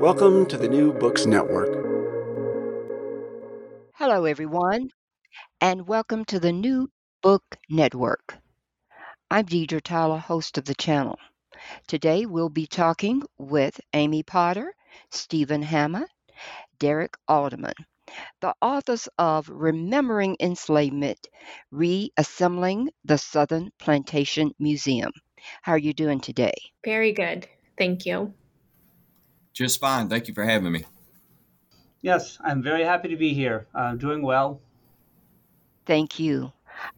Welcome to the New Books Network. Hello, everyone, and welcome to the New Book Network. I'm Deidre Tyler, host of the channel. Today we'll be talking with Amy Potter, Stephen Hanna, Derek Alderman, the authors of Remembering Enslavement, Reassembling the Southern Plantation Museum. How are you doing today? Very good. Thank you. Just fine. Thank you for having me. Yes, I'm very happy to be here. I'm doing well. Thank you.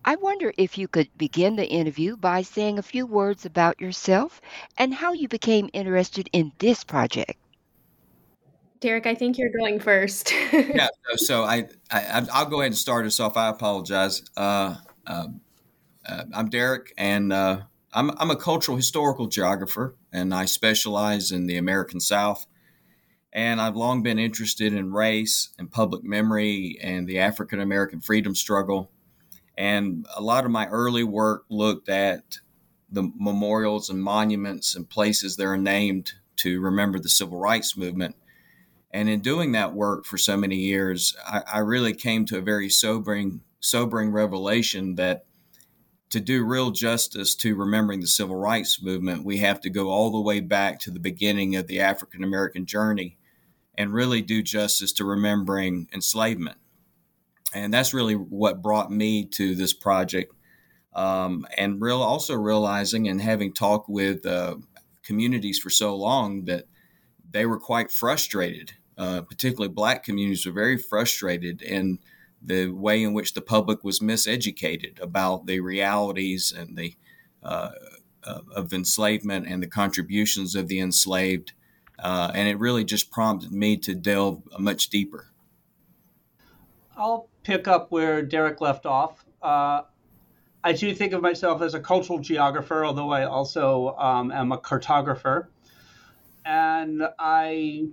I wonder if you could begin the interview by saying a few words about yourself and how you became interested in this project. Derek, I think you're going first. yeah, so I, I I'll go ahead and start us off. I apologize. Uh, uh, uh, I'm Derek, and uh, I'm I'm a cultural historical geographer, and I specialize in the American South. And I've long been interested in race and public memory and the African American freedom struggle. And a lot of my early work looked at the memorials and monuments and places that are named to remember the civil rights movement. And in doing that work for so many years, I, I really came to a very sobering, sobering revelation that to do real justice to remembering the civil rights movement, we have to go all the way back to the beginning of the African American journey and really do justice to remembering enslavement. And that's really what brought me to this project. Um, and real also realizing and having talked with uh, communities for so long that they were quite frustrated. Uh, particularly black communities were very frustrated in the way in which the public was miseducated about the realities and the uh, of enslavement and the contributions of the enslaved. Uh, and it really just prompted me to delve much deeper. I'll pick up where Derek left off. Uh, I do think of myself as a cultural geographer, although I also um, am a cartographer. And I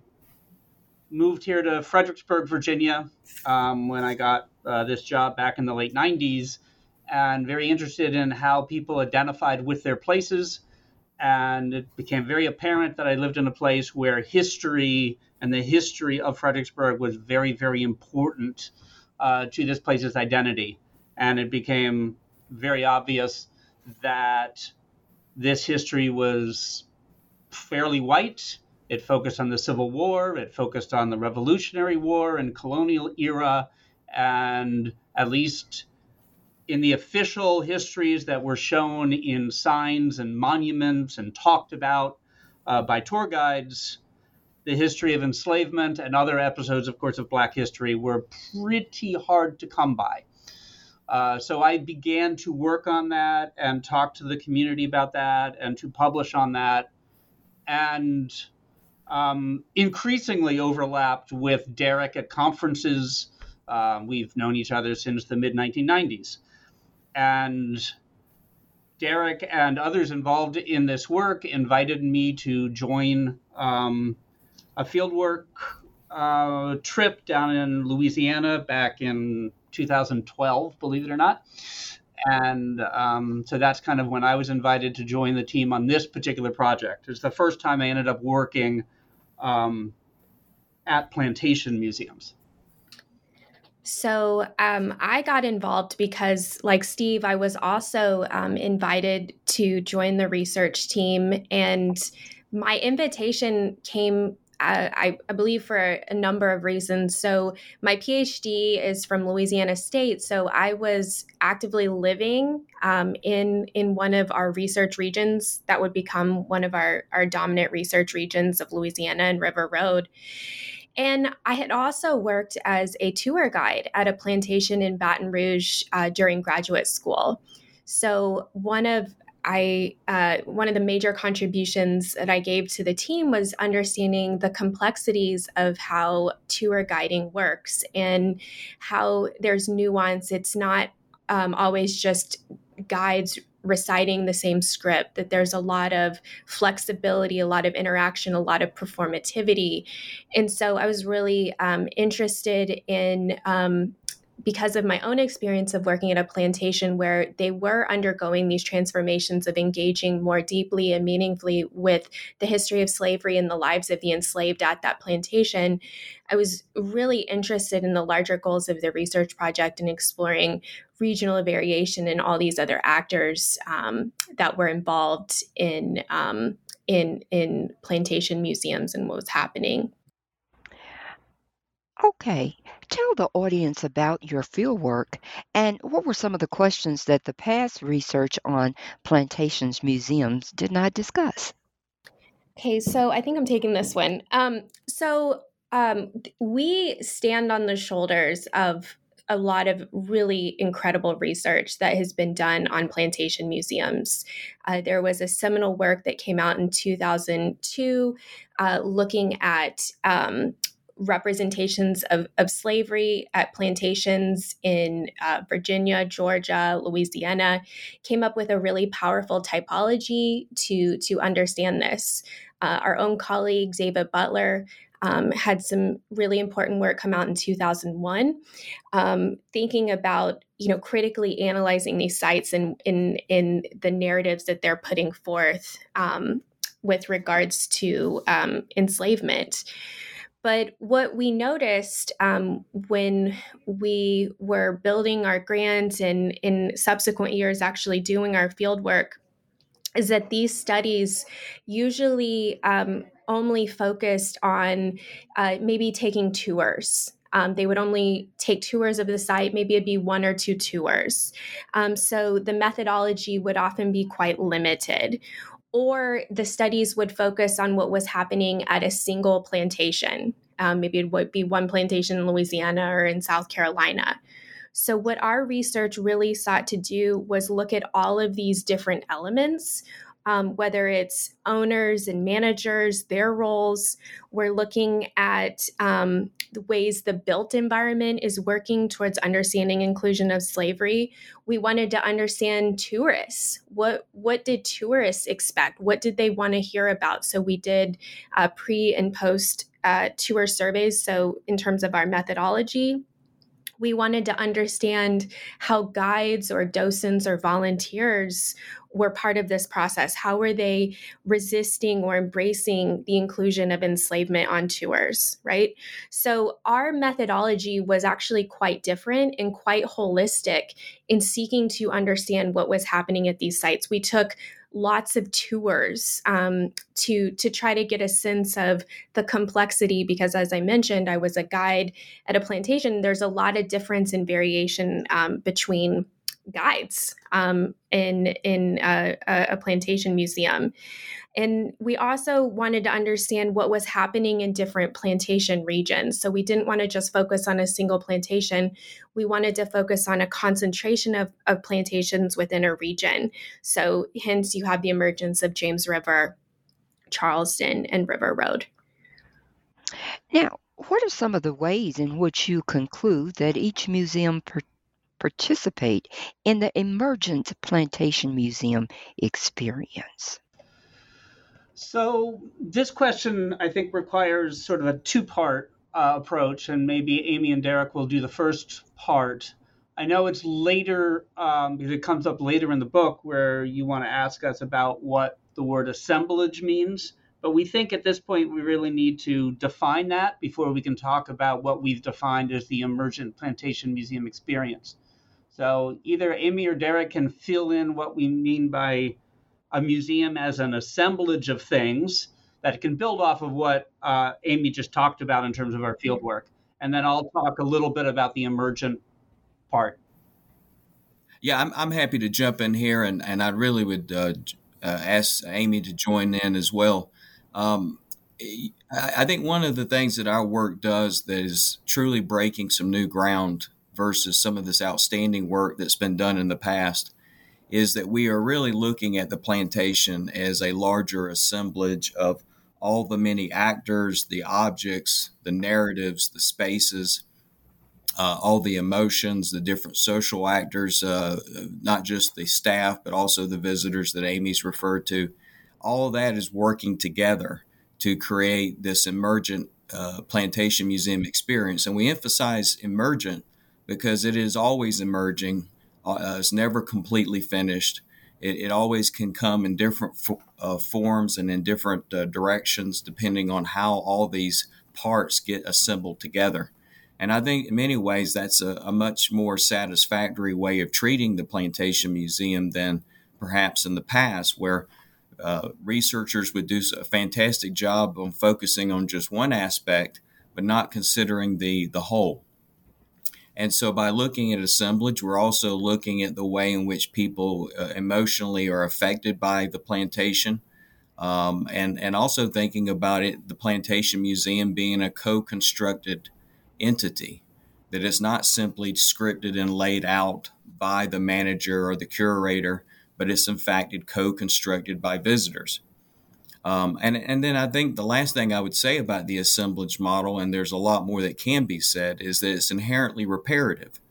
moved here to Fredericksburg, Virginia, um, when I got uh, this job back in the late 90s, and very interested in how people identified with their places. And it became very apparent that I lived in a place where history and the history of Fredericksburg was very, very important uh, to this place's identity. And it became very obvious that this history was fairly white it focused on the Civil War, it focused on the Revolutionary War and colonial era, and at least in the official histories that were shown in signs and monuments and talked about uh, by tour guides, the history of enslavement and other episodes, of course, of Black history were pretty hard to come by. Uh, so I began to work on that and talk to the community about that and to publish on that. And um, increasingly overlapped with Derek at conferences. Uh, we've known each other since the mid 1990s. And Derek and others involved in this work invited me to join um, a fieldwork uh, trip down in Louisiana back in 2012, believe it or not. And um, so that's kind of when I was invited to join the team on this particular project. It's the first time I ended up working um, at plantation museums? So um, I got involved because, like Steve, I was also um, invited to join the research team, and my invitation came I, I, believe for a number of reasons. So, my PhD is from Louisiana State. So, I was actively living um, in in one of our research regions that would become one of our, our dominant research regions of Louisiana and River Road. And I had also worked as a tour guide at a plantation in Baton Rouge uh, during graduate school. So, one of I uh, one of the major contributions that I gave to the team was understanding the complexities of how tour guiding works and how there's nuance. It's not um, always just guides reciting the same script that there's a lot of flexibility a lot of interaction a lot of performativity and so i was really um, interested in um, because of my own experience of working at a plantation where they were undergoing these transformations of engaging more deeply and meaningfully with the history of slavery and the lives of the enslaved at that plantation, I was really interested in the larger goals of the research project and exploring regional variation and all these other actors um, that were involved in um, in in plantation museums and what was happening. Okay, tell the audience about your fieldwork and what were some of the questions that the past research on plantations museums did not discuss? Okay, so I think I'm taking this one. Um, so um, we stand on the shoulders of a lot of really incredible research that has been done on plantation museums. Uh, there was a seminal work that came out in 2002 uh, looking at um, representations of, of slavery at plantations in uh, Virginia, Georgia, Louisiana, came up with a really powerful typology to, to understand this. Uh, our own colleague, David Butler, um, had some really important work come out in 2001, um, thinking about you know critically analyzing these sites and in in the narratives that they're putting forth um, with regards to um, enslavement. But what we noticed um, when we were building our grants and in subsequent years actually doing our field work is that these studies usually um, only focused on uh, maybe taking tours. Um, they would only take tours of the site, maybe it'd be one or two tours. Um, so the methodology would often be quite limited or the studies would focus on what was happening at a single plantation. Um, maybe it would be one plantation in Louisiana or in South Carolina. So, what our research really sought to do was look at all of these different elements um, whether it's owners and managers, their roles. We're looking at um, the ways the built environment is working towards understanding inclusion of slavery. We wanted to understand tourists. What what did tourists expect? What did they want to hear about? So we did uh, pre and post uh, tour surveys. So in terms of our methodology we wanted to understand how guides or docents or volunteers were part of this process? How were they resisting or embracing the inclusion of enslavement on tours, right? So our methodology was actually quite different and quite holistic in seeking to understand what was happening at these sites. We took lots of tours um, to to try to get a sense of the complexity because as i mentioned i was a guide at a plantation there's a lot of difference and variation um, between guides um, in in a, a, plantation museum. And we also wanted to understand what was happening in different plantation regions. So we didn't want to just focus on a single plantation. We wanted to focus on a concentration of, of plantations within a region. So hence you have the emergence of James River, Charleston, and River Road. Now, what are some of the ways in which you conclude that each museum per- participate in the Emergent Plantation Museum experience? So, this question I think requires sort of a two part uh, approach, and maybe Amy and Derek will do the first part. I know it's later um, because it comes up later in the book where you want to ask us about what the word assemblage means. But we think at this point we really need to define that before we can talk about what we've defined as the emergent plantation museum experience. So either Amy or Derek can fill in what we mean by a museum as an assemblage of things that can build off of what uh, Amy just talked about in terms of our field work. And then I'll talk a little bit about the emergent part. Yeah, I'm, I'm happy to jump in here, and, and I really would uh, uh, ask Amy to join in as well. Um, I think one of the things that our work does that is truly breaking some new ground versus some of this outstanding work that's been done in the past is that we are really looking at the plantation as a larger assemblage of all the many actors, the objects, the narratives, the spaces, uh, all the emotions, the different social actors, uh, not just the staff, but also the visitors that Amy's referred to. All that is working together to create this emergent uh, plantation museum experience. And we emphasize emergent because it is always emerging, uh, it's never completely finished. It, it, always can come in different fo- uh, forms and in different uh, directions depending on how all these parts get assembled together. And I think in many ways that's a, a much more satisfactory way of treating the Plantation Museum than perhaps in the past, where uh, researchers would do a fantastic job on focusing on just one aspect, but not considering the, the whole. And so, by looking at assemblage, we're also looking at the way in which people uh, emotionally are affected by the plantation, um, and and also thinking about it, the plantation museum being a co-constructed entity that is not simply scripted and laid out by the manager or the curator, but it's in fact co-constructed by visitors. Um, and, and then I think the last thing I would say about the assemblage model, and there's a lot more that can be said, is that it's inherently reparative.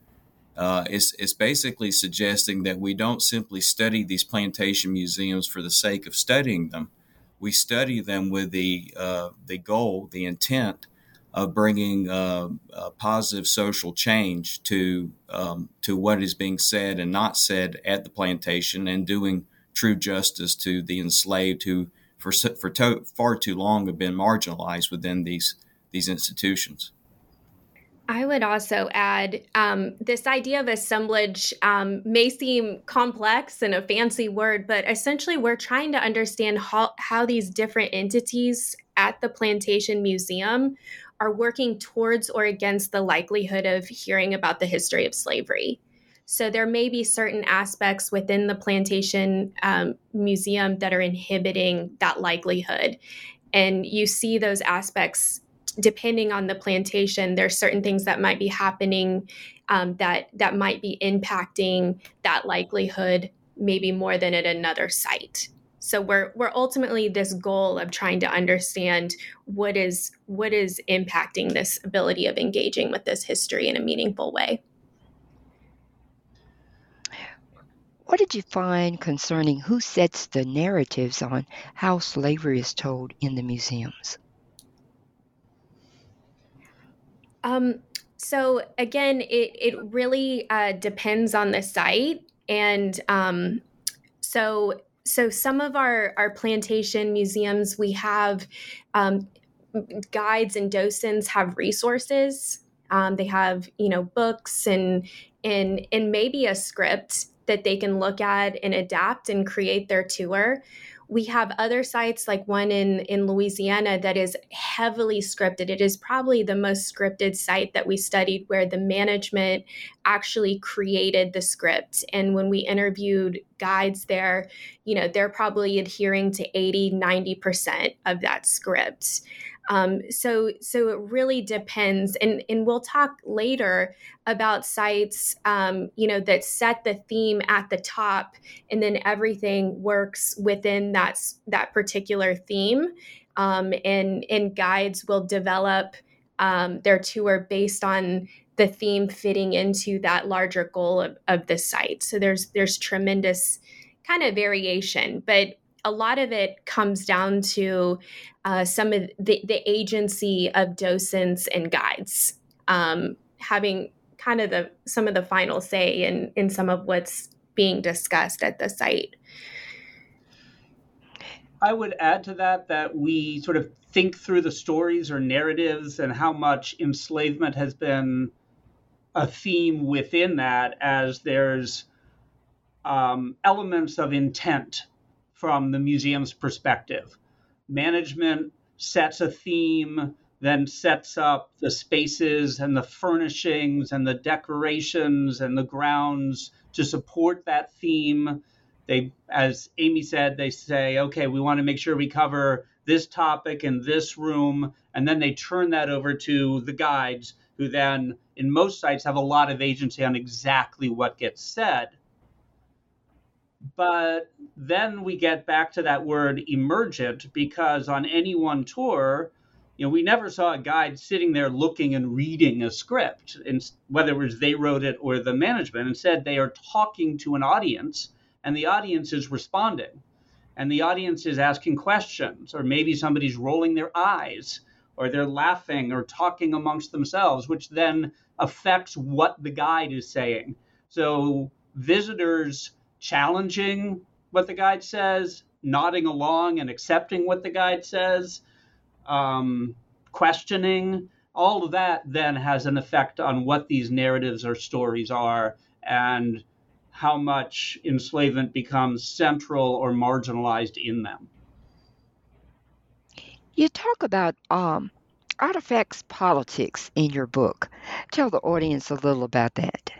Uh, it's, it's basically suggesting that we don't simply study these plantation museums for the sake of studying them. We study them with the, uh, the goal, the intent of bringing uh, positive social change to, um, to what is being said and not said at the plantation and doing true justice to the enslaved who for for to, far too long have been marginalized within these these institutions. I would also add um, this idea of assemblage um, may seem complex and a fancy word, but essentially we're trying to understand how, how these different entities at the Plantation Museum are working towards or against the likelihood of hearing about the history of slavery. So there may be certain aspects within the plantation um, museum that are inhibiting that likelihood. And you see those aspects depending on the plantation. There's certain things that might be happening um, that that might be impacting that likelihood maybe more than at another site. So we're we're ultimately this goal of trying to understand what is what is impacting this ability of engaging with this history in a meaningful way. What did you find concerning who sets the narratives on how slavery is told in the museums? Um, so again, it it really uh, depends on the site, and um, so so some of our our plantation museums we have um, guides and docents have resources. Um, they have you know books and and and maybe a script that they can look at and adapt and create their tour. We have other sites like one in in Louisiana that is heavily scripted. It is probably the most scripted site that we studied where the management actually created the script. And when we interviewed guides there, you know, they're probably adhering to 80, 90% of that script. Um, so so it really depends, and and we'll talk later about sites, um, you know, that set the theme at the top, and then everything works within that that particular theme, um, and and guides will develop um, their tour based on the theme fitting into that larger goal of, of the site. So there's there's tremendous kind of variation, but a lot of it comes down to uh, some of the, the agency of docents and guides um, having kind of the some of the final say in in some of what's being discussed at the site. I would add to that that we sort of think through the stories or narratives and how much enslavement has been a theme within that as there's um, elements of intent from the museum's perspective. management sets a theme, then sets up the spaces and the furnishings and the decorations and the grounds to support that theme. They, as Amy said, they say, okay, we want to make sure we cover this topic in this room, and then they turn that over to the guides, who then, in most sites, have a lot of agency on exactly what gets said. But then we get back to that word emergent because on any one tour, you know, we never saw a guide sitting there looking and reading a script, and whether it was they wrote it or the management. Instead, they are talking to an audience, and the audience is responding, and the audience is asking questions, or maybe somebody's rolling their eyes, or they're laughing or talking amongst themselves, which then affects what the guide is saying. So visitors challenging what the guide says, nodding along and accepting what the guide says, um, questioning, all of that then has an effect on what these narratives or stories are and how much enslavement becomes central or marginalized in them. You talk about um, artifacts politics in your book. Tell the audience a little about that.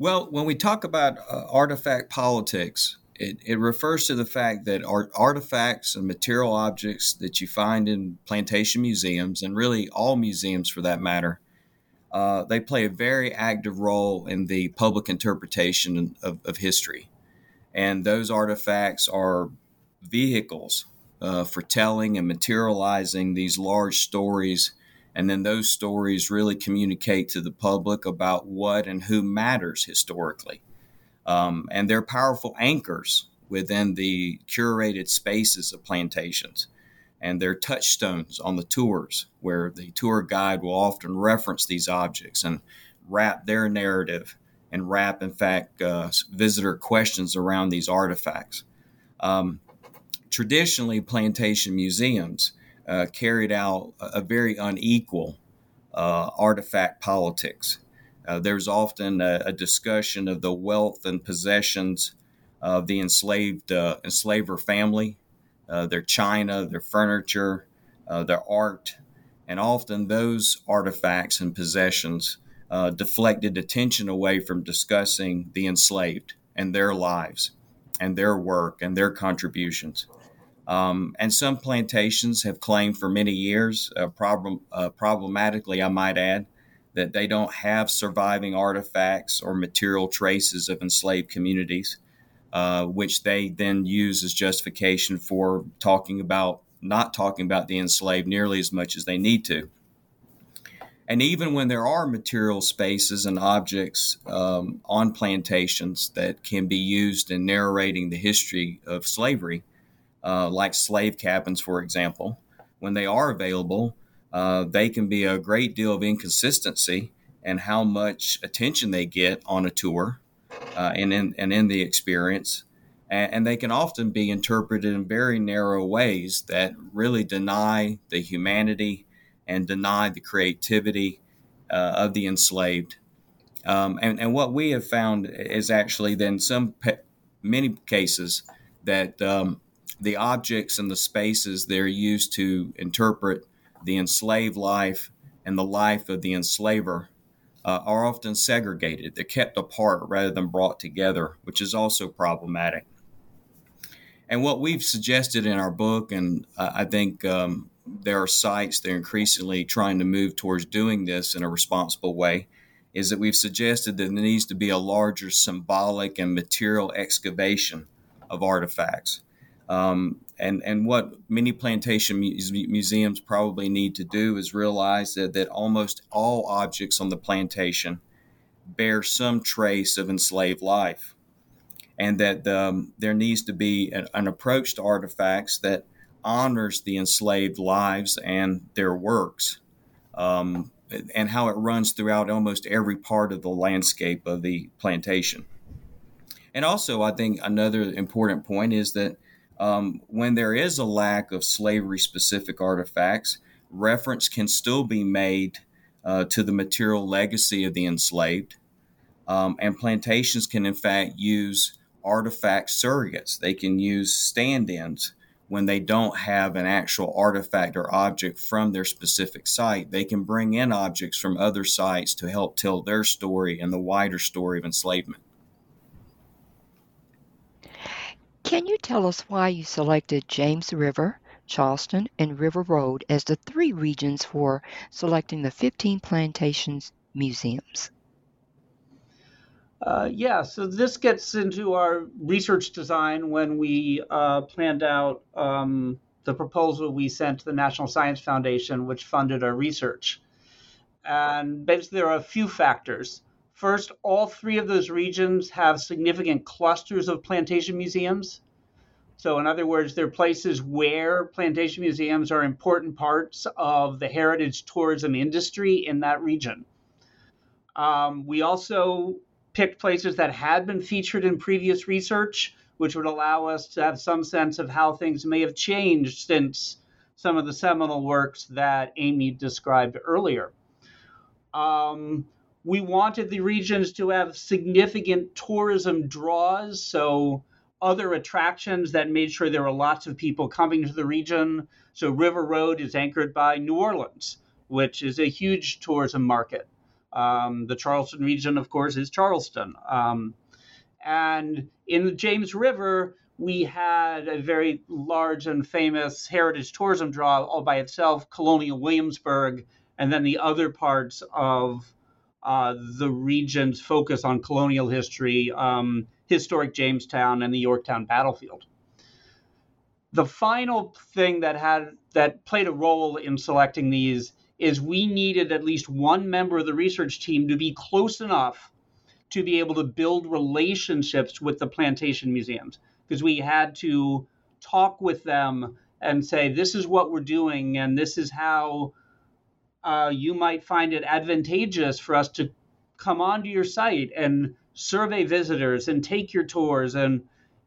Well, when we talk about uh, artifact politics, it, it refers to the fact that art, artifacts and material objects that you find in plantation museums, and really all museums for that matter, uh, they play a very active role in the public interpretation of, of history. And those artifacts are vehicles uh, for telling and materializing these large stories and then those stories really communicate to the public about what and who matters historically. Um, and they're powerful anchors within the curated spaces of plantations. And they're touchstones on the tours where the tour guide will often reference these objects and wrap their narrative and wrap, in fact, uh, visitor questions around these artifacts. Um, traditionally, plantation museums uh, carried out a, very unequal uh, artifact politics. Uh, there's often a, a, discussion of the wealth and possessions of the enslaved uh, enslaver family, uh, their china, their furniture, their art, and often those artifacts and possessions deflected attention away from discussing the enslaved and their lives and their work and their contributions. Um, and some plantations have claimed for many years, uh, problem, uh, problematically, I might add, that they don't have surviving artifacts or material traces of enslaved communities, uh, which they then use as justification for talking about not talking about the enslaved nearly as much as they need to. And even when there are material spaces and objects um, on plantations that can be used in narrating the history of slavery, uh, like slave cabins, for example, when they are available, uh, they can be a great deal of inconsistency in how much attention they get on a tour uh, and, in, and in the experience. And, and they can often be interpreted in very narrow ways that really deny the humanity and deny the creativity uh, of the enslaved. Um, and, and what we have found is actually then some pe- many cases that um, the objects and the spaces they're used to interpret the enslaved life and the life of the enslaver uh, are often segregated. They're kept apart rather than brought together, which is also problematic. And what we've suggested in our book, and I think um, there are sites that are increasingly trying to move towards doing this in a responsible way, is that we've suggested that there needs to be a larger symbolic and material excavation of artifacts. Um, and, and what many plantation museums probably need to do is realize that, that almost all objects on the plantation bear some trace of enslaved life. And that um, there needs to be an, an approach to artifacts that honors the enslaved lives and their works, um, and how it runs throughout almost every part of the landscape of the plantation. And also, I think another important point is that um, when there is a lack of slavery specific artifacts, reference can still be made uh, to the material legacy of the enslaved. Um, and plantations can, in fact, use artifact surrogates. They can use stand ins when they don't have an actual artifact or object from their specific site, they can bring in objects from other sites to help tell their story and the wider story of enslavement. Can you tell us why you selected James River, Charleston, and River Road as the three regions for selecting the 15 plantations museums? Uh, yeah, so this gets into our research design when we uh, planned out um, the proposal we sent to the National Science Foundation, which funded our research. And basically, there are a few factors. First, all three of those regions have significant clusters of plantation museums. So, in other words, they're places where plantation museums are important parts of the heritage tourism industry in that region. Um, we also picked places that had been featured in previous research, which would allow us to have some sense of how things may have changed since some of the seminal works that Amy described earlier. Um, we wanted the regions to have significant tourism draws, so other attractions that made sure there were lots of people coming to the region. So River Road is anchored by New Orleans, which is a huge tourism market. Um, the Charleston region, of course, is Charleston. Um, and in the James River, we had a very large and famous heritage tourism draw all by itself, Colonial Williamsburg, and then the other parts of uh, the region's focus on colonial history, um, historic Jamestown, and the Yorktown battlefield. The final thing that had that played a role in selecting these is we needed at least one member of the research team to be close enough to be able to build relationships with the plantation museums because we had to talk with them and say this is what we're doing and this is how uh, you might find it advantageous for us to come onto your site and survey visitors and take your tours and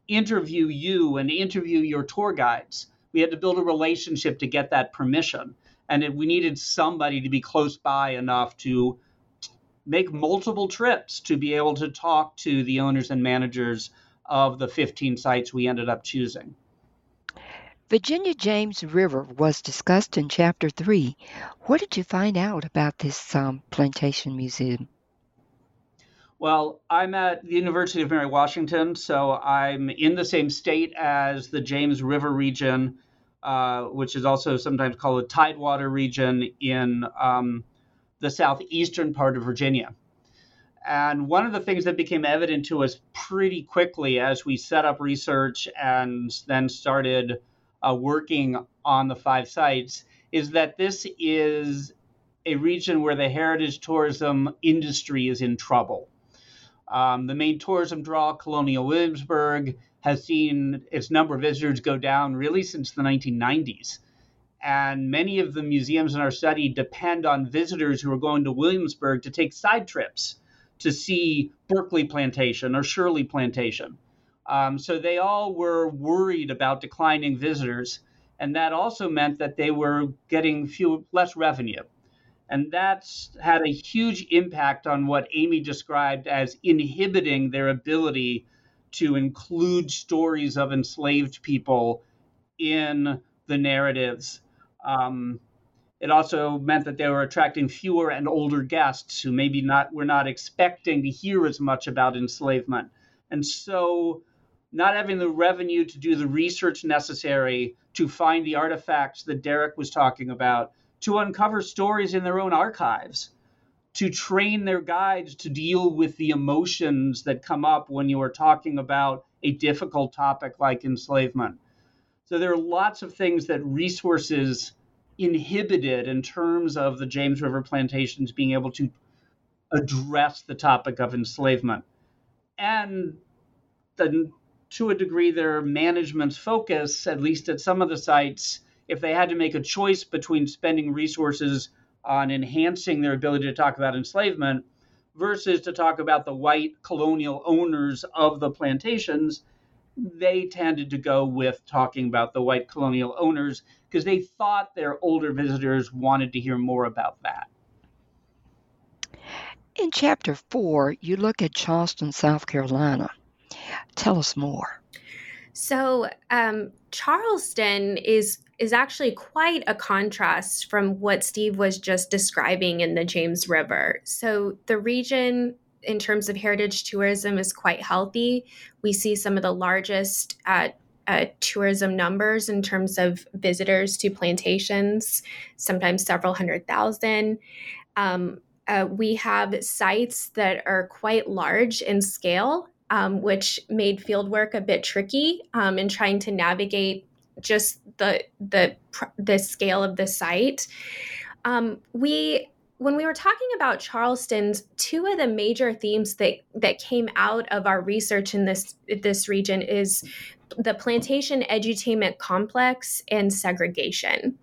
interview you and interview your tour guides. We had to build a relationship to get that permission and it, we needed somebody to be close by enough to make multiple trips to be able to talk to the owners and managers of the 15 sites we ended up choosing. Virginia James River was discussed in Chapter 3. What did you find out about this um, plantation museum? Well, I'm at the University of Mary Washington, so I'm in the same state as the James River region uh, which is also sometimes called the Tidewater region in um, the southeastern part of Virginia. And one of the things that became evident to us pretty quickly as we set up research and then started uh, working on the five sites is that this is a region where the heritage tourism industry is in trouble. Um, the main tourism draw, Colonial Williamsburg, has seen its number of visitors go down really since the 1990s. And many of the museums in our study depend on visitors who are going to Williamsburg to take side trips to see Berkeley Plantation or Shirley Plantation. Um, so they all were worried about declining visitors, and that also meant that they were getting few less revenue. And that's had a huge impact on what Amy described as inhibiting their ability to include stories of enslaved people in the narratives. Um, it also meant that they were attracting fewer and older guests who maybe not were not expecting to hear as much about enslavement. And so not having the revenue to do the research necessary to find the artifacts that Derek was talking about, to uncover stories in their own archives, to train their guides to deal with the emotions that come up when you are talking about a difficult topic like enslavement. So there are lots of things that resources inhibited in terms of the James River plantations being able to address the topic of enslavement. And then, to a degree, their management's focus, at least at some of the sites, if they had to make a choice between spending resources on enhancing their ability to talk about enslavement versus to talk about the white colonial owners of the plantations, they tended to go with talking about the white colonial owners because they thought their older visitors wanted to hear more about that. In chapter four, you look at Charleston, South Carolina. Tell us more. So um, Charleston is is actually quite a contrast from what Steve was just describing in the James River. So the region in terms of heritage tourism is quite healthy. We see some of the largest uh, uh, tourism numbers in terms of visitors to plantations, sometimes several hundred thousand. Um, uh, we have sites that are quite large in scale, um, which made fieldwork a bit tricky um, in trying to navigate just the the the scale of the site. Um, we when we were talking about Charleston's, two of the major themes that that came out of our research in this this region is the plantation edutainment complex and segregation.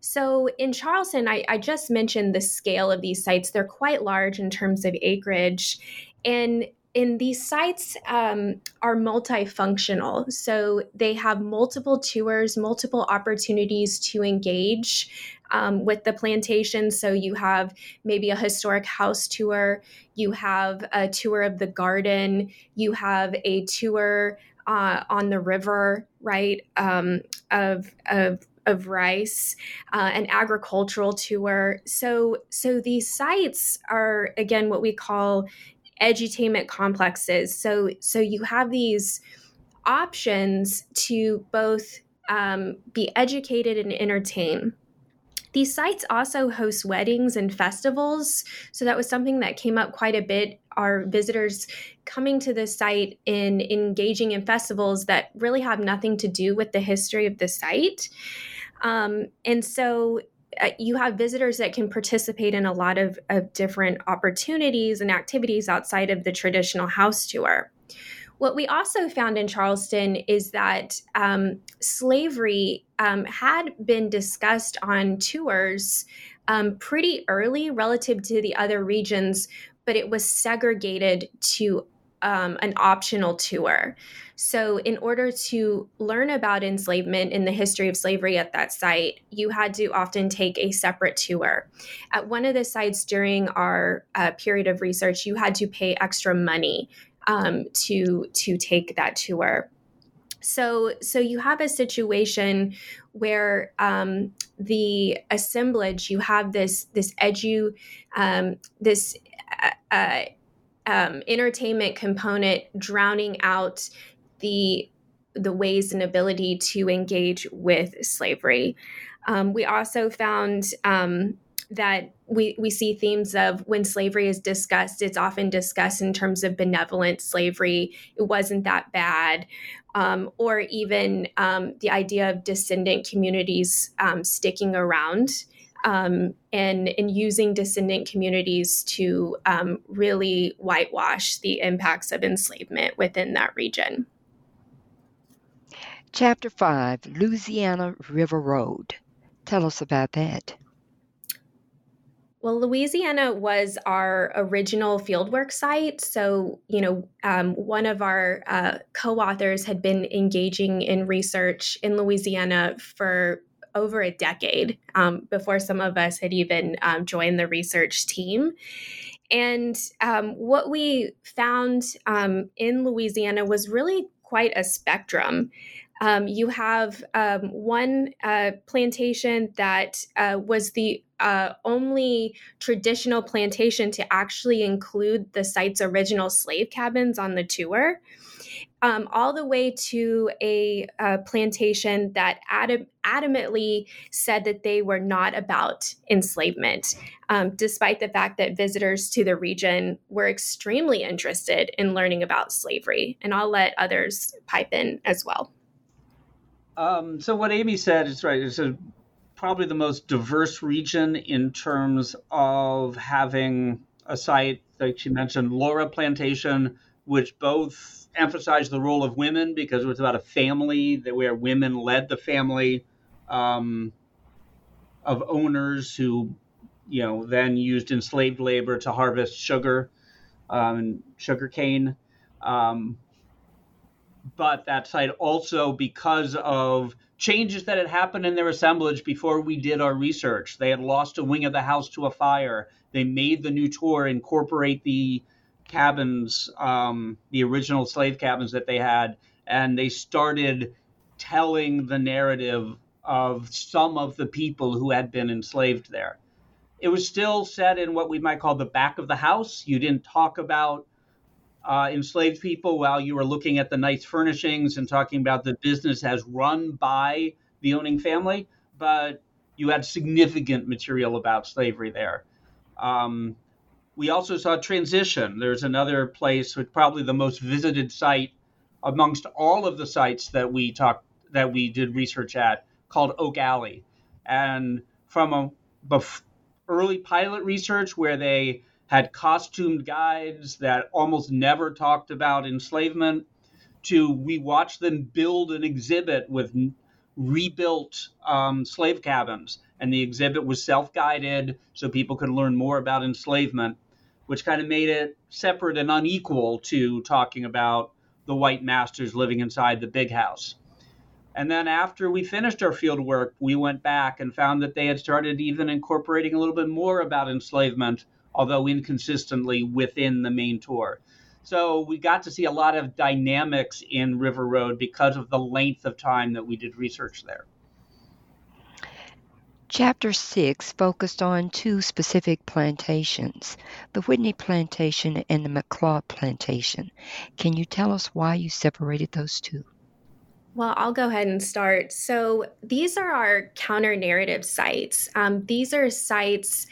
So in Charleston, I, I, just mentioned the scale of these sites. They're quite large in terms of acreage. And in these sites um, are multifunctional. So they have multiple tours, multiple opportunities to engage um, with the plantation. So you have maybe a historic house tour, you have a tour of the garden, you have a tour uh, on the river, right? Um, of of of rice, uh, an agricultural tour. So so these sites are again what we call edutainment complexes. So so you have these options to both um, be educated and entertain. These sites also host weddings and festivals. So that was something that came up quite a bit. Our visitors coming to the site and engaging in festivals that really have nothing to do with the history of the site. Um, and so you have visitors that can participate in a lot of, of different opportunities and activities outside of the traditional house tour. What we also found in Charleston is that um, slavery um, had been discussed on tours um, pretty early relative to the other regions, but it was segregated to um, an optional tour. So, in order to learn about enslavement in the history of slavery at that site, you had to often take a separate tour. At one of the sites during our uh, period of research, you had to pay extra money um, to to take that tour. So, so you have a situation where um, the assemblage, you have this this edu, um, this uh, uh, um, entertainment component drowning out the the ways and ability to engage with slavery. Um, we also found um, that we, we see themes of when slavery is discussed, it's often discussed in terms of benevolent slavery. It wasn't that bad. Um, or even um, the idea of descendant communities um, sticking around um, and, and using descendant communities to um, really whitewash the impacts of enslavement within that region. Chapter 5 Louisiana River Road. Tell us about that. Well, Louisiana was our original fieldwork site. So, you know, um, one of our uh, co authors had been engaging in research in Louisiana for over a decade um, before some of us had even um, joined the research team. And um, what we found um, in Louisiana was really quite a spectrum. Um, you have um, one uh, plantation that uh, was the uh, only traditional plantation to actually include the site's original slave cabins on the tour um, all the way to a, a plantation that adam- adamantly said that they were not about enslavement, um, despite the fact that visitors to the region were extremely interested in learning about slavery. And I'll let others pipe in as well. Um, so, what Amy said is right. It's a, probably the most diverse region in terms of having a site, like she mentioned, Laura Plantation, which both emphasized the role of women because it was about a family that where women led the family um, of owners who, you know, then used enslaved labor to harvest sugar um, and sugar cane. Um, but that site also, because of changes that had happened in their assemblage before we did our research, they had lost a wing of the house to a fire. They made the new tour incorporate the cabins, um, the original slave cabins that they had, and they started telling the narrative of some of the people who had been enslaved there. It was still set in what we might call the back of the house. You didn't talk about uh, enslaved people while you were looking at the nice furnishings and talking about the business as run by the owning family, but you had significant material about slavery there. Um, we also saw transition. There's another place, with probably the most visited site amongst all of the sites that we talked that we did research at, called Oak Alley, and from a bef- early pilot research where they had costumed guides that almost never talked about enslavement to we watched them build an exhibit with rebuilt um, slave cabins. And the exhibit was self-guided so people could learn more about enslavement which kind of made it separate and unequal to talking about the white masters living inside the big house and then after we finished our field work, we went back and found that they had started even incorporating a little bit more about enslavement, although inconsistently within the main tour. So we got to see a lot of dynamics in River Road because of the length of time that we did research there. Chapter 6 focused on two specific plantations, the Whitney Plantation and the McLeod Plantation. Can you tell us why you separated those two? Well, I'll go ahead and start. So, these are our counter narrative sites. Um, these are sites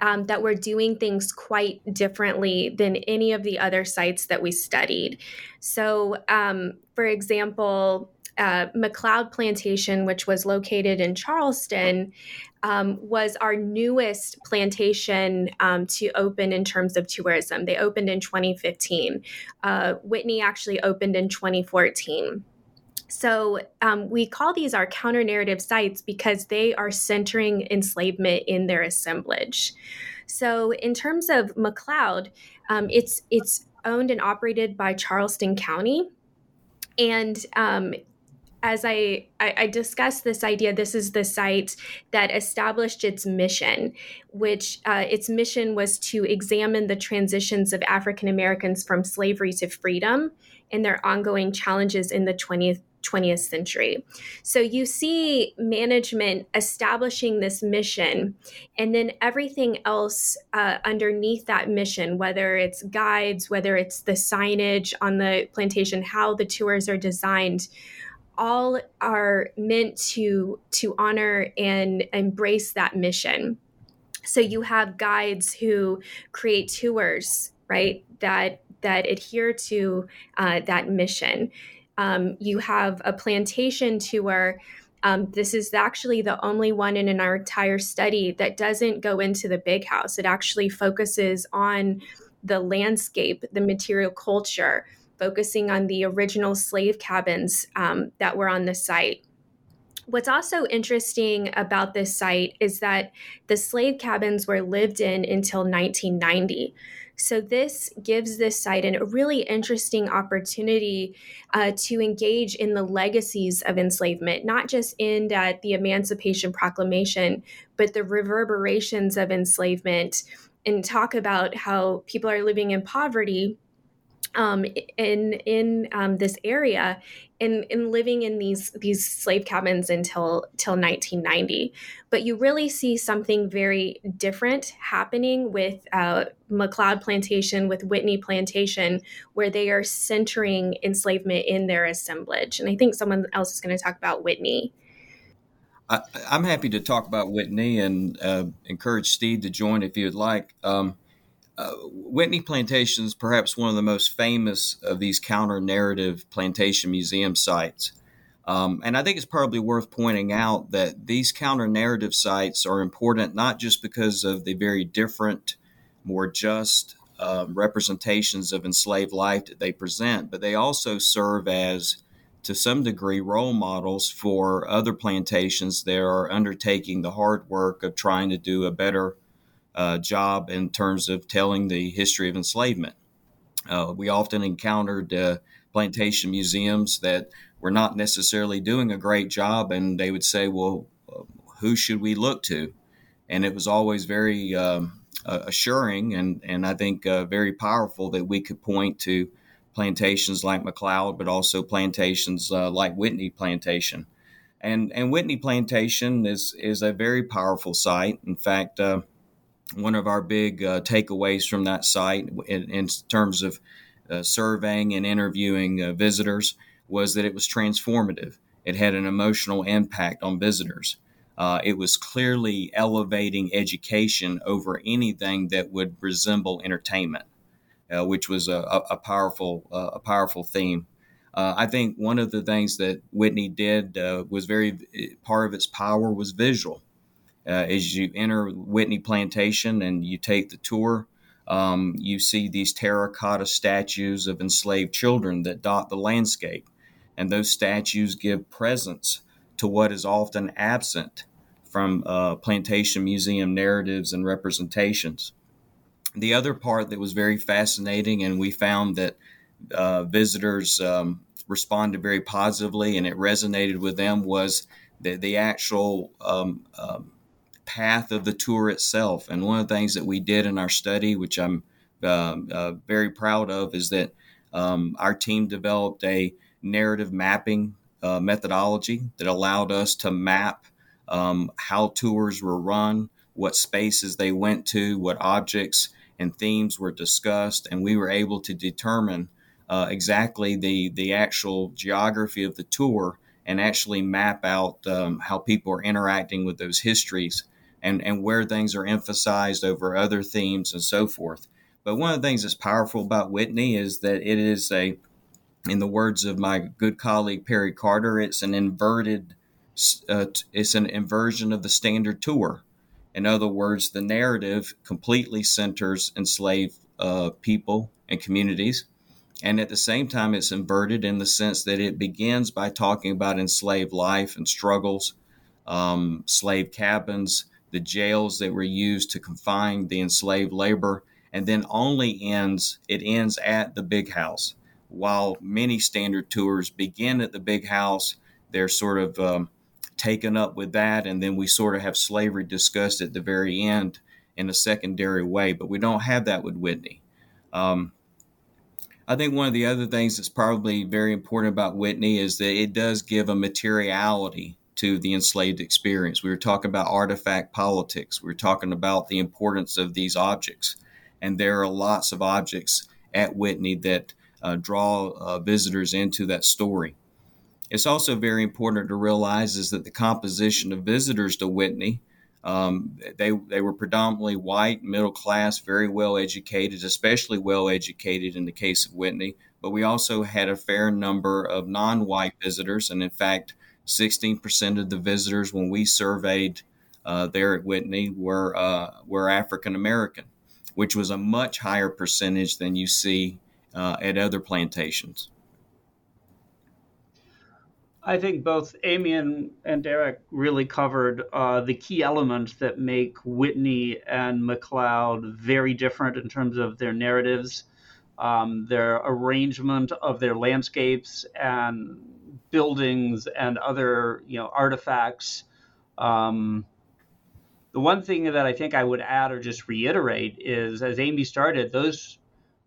um, that were doing things quite differently than any of the other sites that we studied. So, um, for example, uh, McLeod Plantation, which was located in Charleston, um, was our newest plantation um, to open in terms of tourism. They opened in 2015. Uh, Whitney actually opened in 2014. So um, we call these our counter narrative sites because they are centering enslavement in their assemblage. So in terms of McLeod, um, it's it's owned and operated by Charleston County, and um, as I, I, I discussed this idea, this is the site that established its mission, which uh, its mission was to examine the transitions of African Americans from slavery to freedom and their ongoing challenges in the 20th 20th century. So you see management establishing this mission, and then everything else uh, underneath that mission, whether it's guides, whether it's the signage on the plantation, how the tours are designed. All are meant to to honor and embrace that mission. So you have guides who create tours, right? That that adhere to uh, that mission um, you have a plantation tour. Um, this is actually the only one in our entire study that doesn't go into the big house. It actually focuses on the landscape, the material culture, focusing on the original slave cabins um, that were on the site. What's also interesting about this site is that the slave cabins were lived in until 1990. So, this gives this site a really interesting opportunity uh, to engage in the legacies of enslavement, not just in uh, the Emancipation Proclamation, but the reverberations of enslavement, and talk about how people are living in poverty um, in in um, this area in, in living in these these slave cabins until till 1990 but you really see something very different happening with uh, McLeod plantation with whitney plantation where they are centering enslavement in their assemblage. And i think someone else is going to talk about whitney. I, am happy to talk about whitney and uh, encourage steve to join if you would like. Um, uh, Whitney Plantation is perhaps one of the most famous of these counter narrative plantation museum sites. Um, and I think it's probably worth pointing out that these counter narrative sites are important not just because of the very different, more just uh, representations of enslaved life that they present, but they also serve as, to some degree, role models for other plantations that are undertaking the hard work of trying to do a better uh, job in terms of telling the history of enslavement. Uh, we often encountered uh, plantation museums that were not necessarily doing a great job, and they would say, Well, who should we look to? And it was always very um, assuring and, and I think uh, very powerful that we could point to plantations like McLeod, but also plantations uh, like Whitney Plantation. And, and Whitney Plantation is, is a very powerful site. In fact, uh, one of our big uh, takeaways from that site in, in terms of uh, surveying and interviewing uh, visitors was that it was transformative. It had an emotional impact on visitors. Uh, it was clearly elevating education over anything that would resemble entertainment, uh, which was a, a powerful uh, a powerful theme. I think one of the things that Whitney did was very part of its power was visual. As you enter Whitney Plantation and you take the tour, um, you see these terracotta statues of enslaved children that dot the landscape, and those statues give presence to what is often absent from uh, plantation museum narratives and representations. The other part that was very fascinating, and we found that uh, visitors um, responded very positively and it resonated with them, was the, the actual um, um, path of the tour itself. And one of the things that we did in our study, which I'm uh, uh, very proud of, is that um, our team developed a narrative mapping uh, methodology that allowed us to map um, how tours were run, what spaces they went to, what objects and themes were discussed, and we were able to determine uh, exactly the the actual geography of the tour and actually map out um, how people are interacting with those histories and, and where things are emphasized over other themes and so forth. But one of the things that's powerful about Whitney is that it is a, in the words of my good colleague Perry Carter, it's an inverted, uh, it's an inversion of the standard tour. In other words, the narrative completely centers enslaved uh, people and communities. And at the same time, it's inverted in the sense that it begins by talking about enslaved life and struggles, um, slave cabins, the jails that were used to confine the enslaved labor, and then only ends it ends at the big house. While many standard tours begin at the big house, they're sort of um, taken up with that, and then we sort of have slavery discussed at the very end in a secondary way. But we don't have that with Whitney. Um, I think one of the other things that's probably very important about Whitney is that it does give a materiality to the enslaved experience. We were talking about artifact politics. We were talking about the importance of these objects. And there are lots of objects at Whitney that uh, draw uh, visitors into that story. It's also very important to realize is that the composition of visitors to Whitney, um, they, they were predominantly white, middle class, very well educated, especially well educated in the case of Whitney. But we also had a fair number of non white visitors. And in fact, 16% of the visitors when we surveyed uh, there at Whitney were uh, were African American, which was a much higher percentage than you see uh, at other plantations. I think both Amy and, and Derek really covered uh, the key elements that make Whitney and McLeod very different in terms of their narratives, um, their arrangement of their landscapes, and buildings and other you know artifacts. Um, the one thing that I think I would add or just reiterate is, as Amy started, those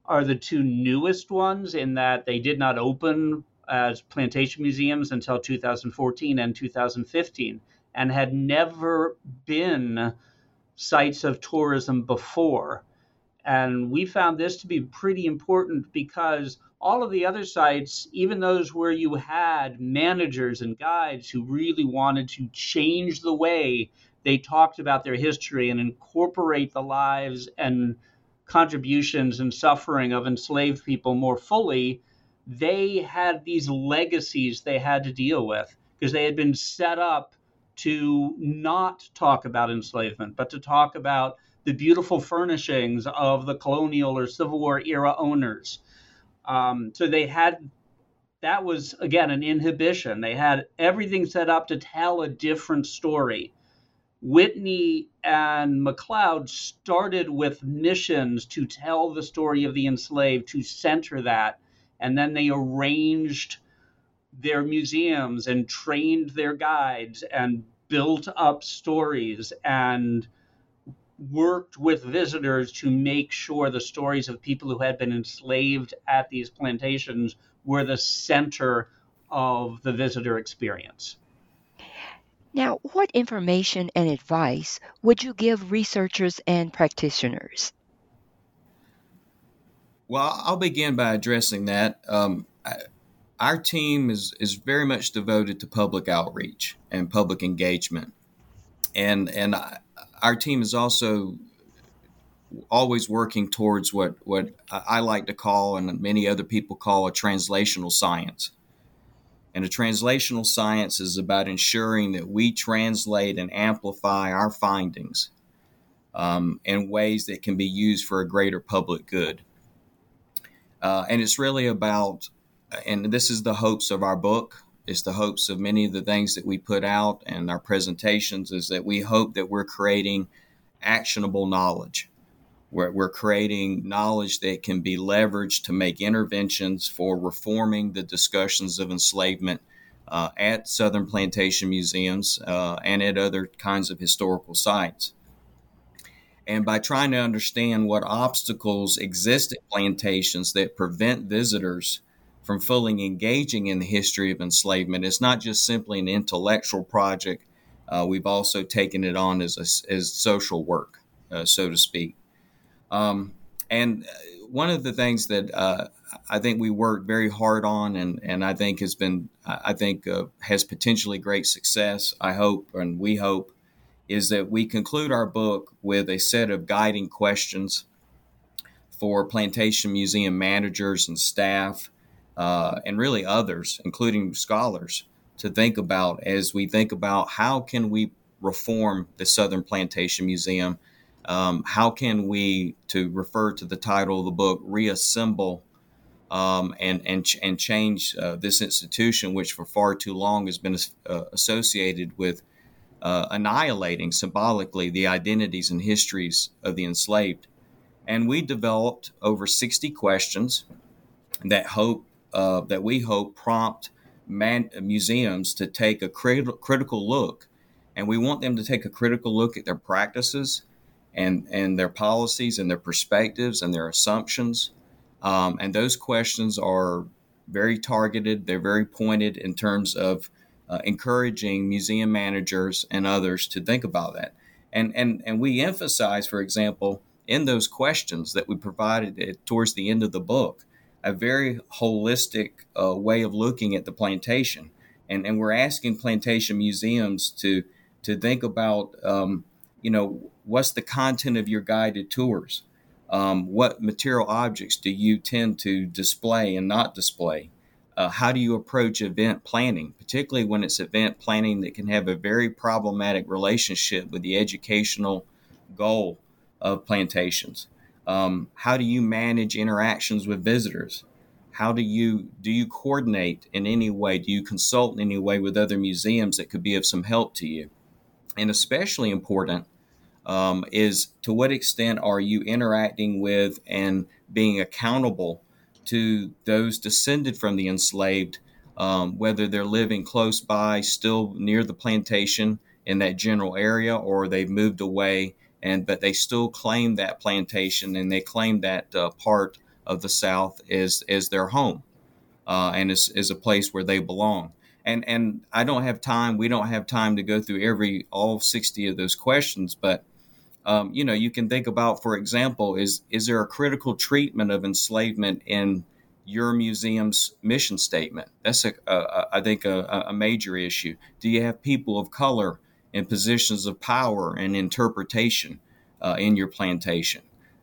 are the two newest ones in that they did not open as plantation museums until 2014 and 2015 and had never been sites of tourism before. And we found this to be pretty important because all of the other sites, even those where you had managers and guides who really wanted to change the way they talked about their history and incorporate the lives and contributions and suffering of enslaved people more fully, they had these legacies they had to deal with because they had been set up to not talk about enslavement, but to talk about the beautiful furnishings of the colonial or Civil War era owners um, so they had that was again an inhibition. They had everything set up to tell a different story. Whitney and McLeod started with missions to tell the story of the enslaved, to center that, and then they arranged their museums and trained their guides and built up stories and worked with visitors to make sure the stories of people who had been enslaved at these plantations were the center of the visitor experience. Now, what information and advice would you give researchers and practitioners? Well, I'll begin by addressing that. Um, I, our team is, is very much devoted to public outreach and public engagement. And, and I, our team is also always working towards what, what I like to call, and many other people call, a translational science. And a translational science is about ensuring that we translate and amplify our findings um, in ways that can be used for a greater public good. Uh, and it's really about, and this is the hopes of our book. It's the hopes of many of the things that we put out and our presentations is that we hope that we're creating actionable knowledge. We're, we're creating knowledge that can be leveraged to make interventions for reforming the discussions of enslavement uh, at Southern plantation museums uh, and at other kinds of historical sites. And by trying to understand what obstacles exist at plantations that prevent visitors from fully engaging in the history of enslavement, it's not just simply an intellectual project. Uh, we've also taken it on as, a, as social work, uh, so to speak. Um, and uh, one of the things that uh, I think we worked very hard on, and, and I think has been, I think, uh, has potentially great success. I hope, and we hope, is that we conclude our book with a set of guiding questions for plantation museum managers and staff, uh, and really others, including scholars, to think about as we think about how can we reform the Southern Plantation Museum. Um, how can we, to refer to the title of the book, reassemble um, and and and change uh, this institution, which for far too long has been uh, associated with uh, annihilating symbolically the identities and histories of the enslaved. And we developed over 60 questions that hope uh, that we hope prompt man- museums to take a crit- critical look, and we want them to take a critical look at their practices and and their policies and their perspectives and their assumptions. Um, and those questions are very targeted. They're very pointed in terms of uh, encouraging museum managers and others to think about that. And, and, and we emphasize, for example, in those questions that we provided towards the end of the book, a very holistic uh, way of looking at the plantation. And, and we're asking plantation museums to, to think about, um, you know, what's the content of your guided tours? Um, what material objects do you tend to display and not display? uh, how do you approach event planning, particularly when it's event planning that can have a very problematic relationship with the educational goal of plantations? Um, how do you manage interactions with visitors? How do you do you coordinate in any way? Do you consult in any way with other museums that could be of some help to you? And especially important um, is to what extent are you interacting with and being accountable to those descended from the enslaved, um, whether they're living close by, still near the plantation in that general area, or they've moved away, and but they still claim that plantation and they claim that uh, part of the South is is their home, uh, and is is a place where they belong. And and I don't have time. We don't have time to go through every all sixty of those questions, but um, you know, you can think about, for example, is is there a critical treatment of enslavement in your museum's mission statement? That's a, a I think a, a major issue. Do you have people of color in positions of power and interpretation uh, in your plantation?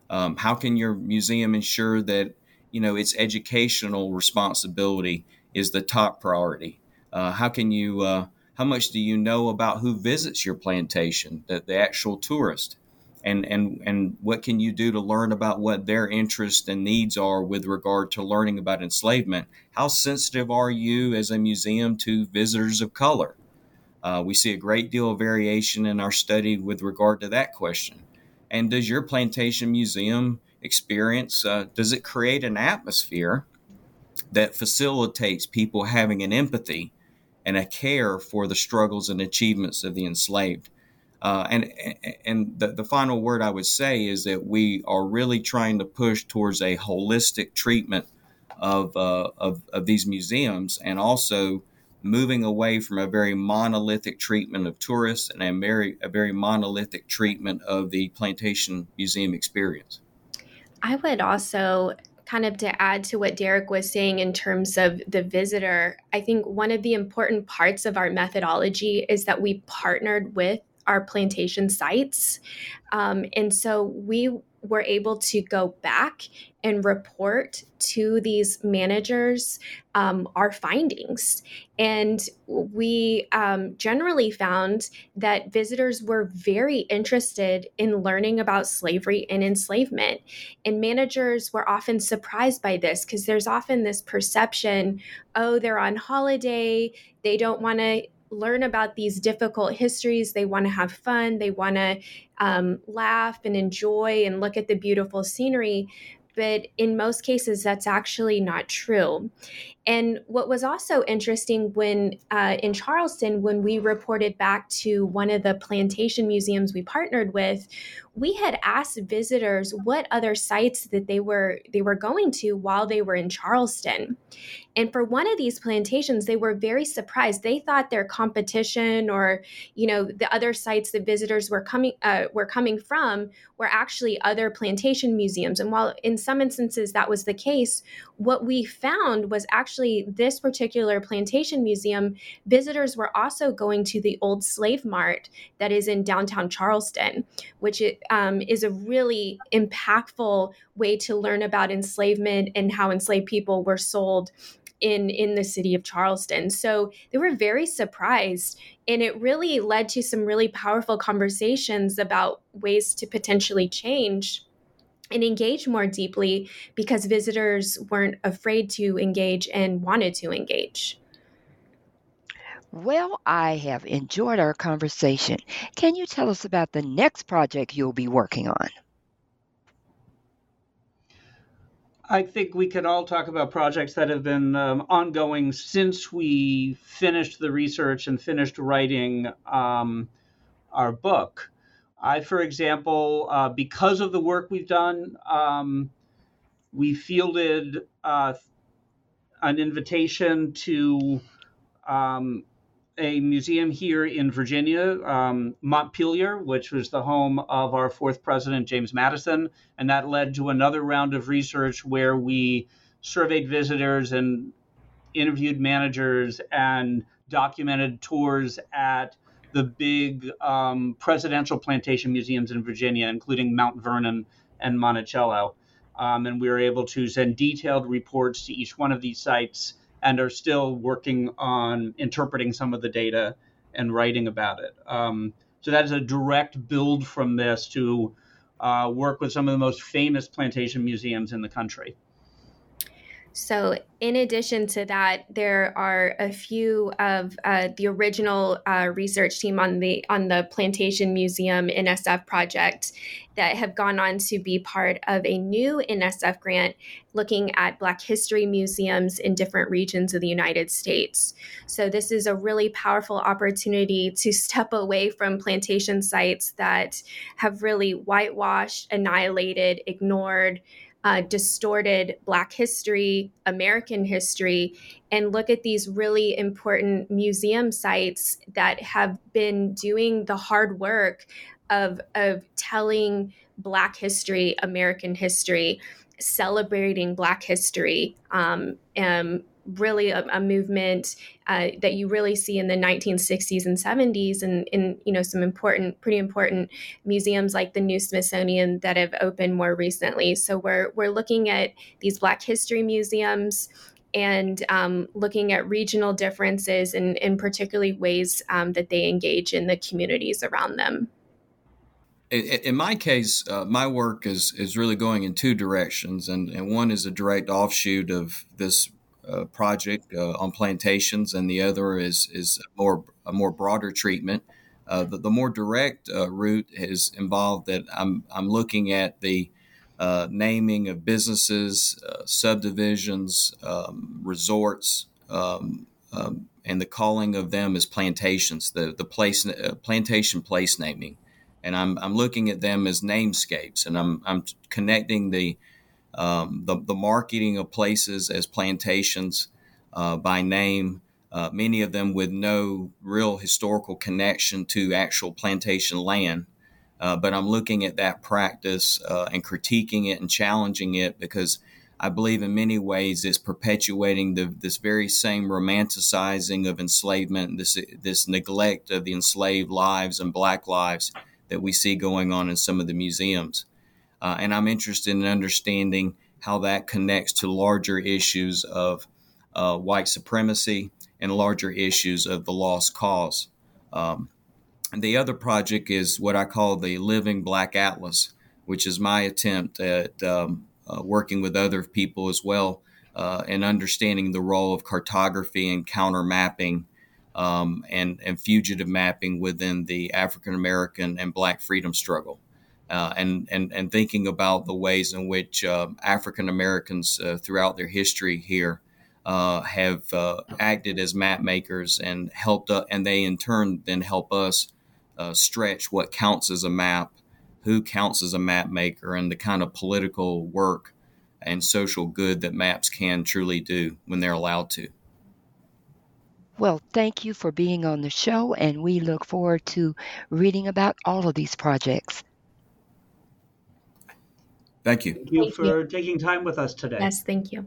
Um, how can your museum ensure that you know its educational responsibility is the top priority? Uh, how can you uh, how much do you know about who visits your plantation, the, the actual tourist? and and and what can you do to learn about what their interests and needs are with regard to learning about enslavement how sensitive are you as a museum to visitors of color uh, we see a great deal of variation in our study with regard to that question. And does your plantation museum experience uh, does it create an atmosphere that facilitates people having an empathy and a care for the struggles and achievements of the enslaved? Uh, and and the, the final word I would say is that we are really trying to push towards a holistic treatment of, uh, of, of these museums and also moving away from a very monolithic treatment of tourists and a very, a very monolithic treatment of the plantation museum experience. I would also kind of to add to what Derek was saying in terms of the visitor, I think one of the important parts of our methodology is that we partnered with our plantation sites. Um, and so we were able to go back and report to these managers um, our findings. And we um, generally found that visitors were very interested in learning about slavery and enslavement. And managers were often surprised by this because there's often this perception oh, they're on holiday, they don't want to learn about these difficult histories. They want to have fun. They want to um, laugh and enjoy and look at the beautiful scenery. But in most cases, that's actually not true. And what was also interesting when uh, in Charleston, when we reported back to one of the plantation museums we partnered with, we had asked visitors what other sites that they were they were going to while they were in Charleston. And for one of these plantations, they were very surprised. They thought their competition or you know the other sites that visitors were coming uh, were coming from were actually other plantation museums. And while in some instances that was the case, what we found was actually this particular plantation museum, visitors were also going to the old slave mart that is in downtown Charleston, which it, um, is a really impactful way to learn about enslavement and how enslaved people were sold in in the city of Charleston. So they were very surprised and it really led to some really powerful conversations about ways to potentially change and engage more deeply because visitors weren't afraid to engage and wanted to engage. Well, I have enjoyed our conversation. Can you tell us about the next project you'll be working on? I think we could all talk about projects that have been um, ongoing since we finished the research and finished writing um, our book. I, for example, uh, because of the work we've done, um, we fielded uh, an invitation to um, a museum here in Virginia, um, Montpelier, which was the home of our fourth president, James Madison. And that led to another round of research where we surveyed visitors and interviewed managers and documented tours at the big um, presidential plantation museums in Virginia, including Mount Vernon and Monticello. Um, and we were able to send detailed reports to each one of these sites and are still working on interpreting some of the data and writing about it. Um, so that is a direct build from this to uh, work with some of the most famous plantation museums in the country. So, in addition to that, there are a few of uh, the original uh, research team on the on the Plantation Museum NSF project that have gone on to be part of a new NSF grant looking at Black history museums in different regions of the United States. So, this is a really powerful opportunity to step away from plantation sites that have really whitewashed, annihilated, ignored uh, distorted Black history, American history, and look at these really important museum sites that have been doing the hard work of, of telling Black history, American history, celebrating Black history, um, and really a, a movement uh, that you really see in the 1960s and 70s and in you know some important pretty important museums like the new smithsonian that have opened more recently. So we're we're looking at these black history museums and um, looking at regional differences and in particularly ways um, that they engage in the communities around them. In my case, uh, my work is is really going in two directions, and, and one is a direct offshoot of this uh, project uh, on plantations, and the other is is more a more broader treatment. Uh, the, the, more direct uh, route is involved that I'm I'm looking at the uh, naming of businesses, subdivisions, um, resorts, um, um, and the calling of them as plantations, the the place uh, plantation place naming, and I'm I'm looking at them as namescapes, and I'm I'm connecting the um, the, the marketing of places as plantations uh, by name, uh, many of them with no real historical connection to actual plantation land. Uh, but I'm looking at that practice uh, and critiquing it and challenging it because I believe in many ways it's perpetuating the, this very same romanticizing of enslavement, this this neglect of the enslaved lives and black lives that we see going on in some of the museums. Uh, and I'm interested in understanding how that connects to larger issues of uh, white supremacy and larger issues of the lost cause. Um, the other project is what I call the Living Black Atlas, which is my attempt at um, uh, working with other people as well uh, and understanding the role of cartography and counter mapping um, and, and fugitive mapping within the African American and Black freedom struggle. Uh, and, and, and thinking about the ways in which uh, African Americans uh, throughout their history here uh, have uh, acted as map makers and helped, us, and they in turn then help us uh, stretch what counts as a map, who counts as a map maker, and the kind of political work and social good that maps can truly do when they're allowed to. Well, thank you for being on the show, and we look forward to reading about all of these projects. Thank you. Thank you Thank for taking time with us today. Yes, thank you.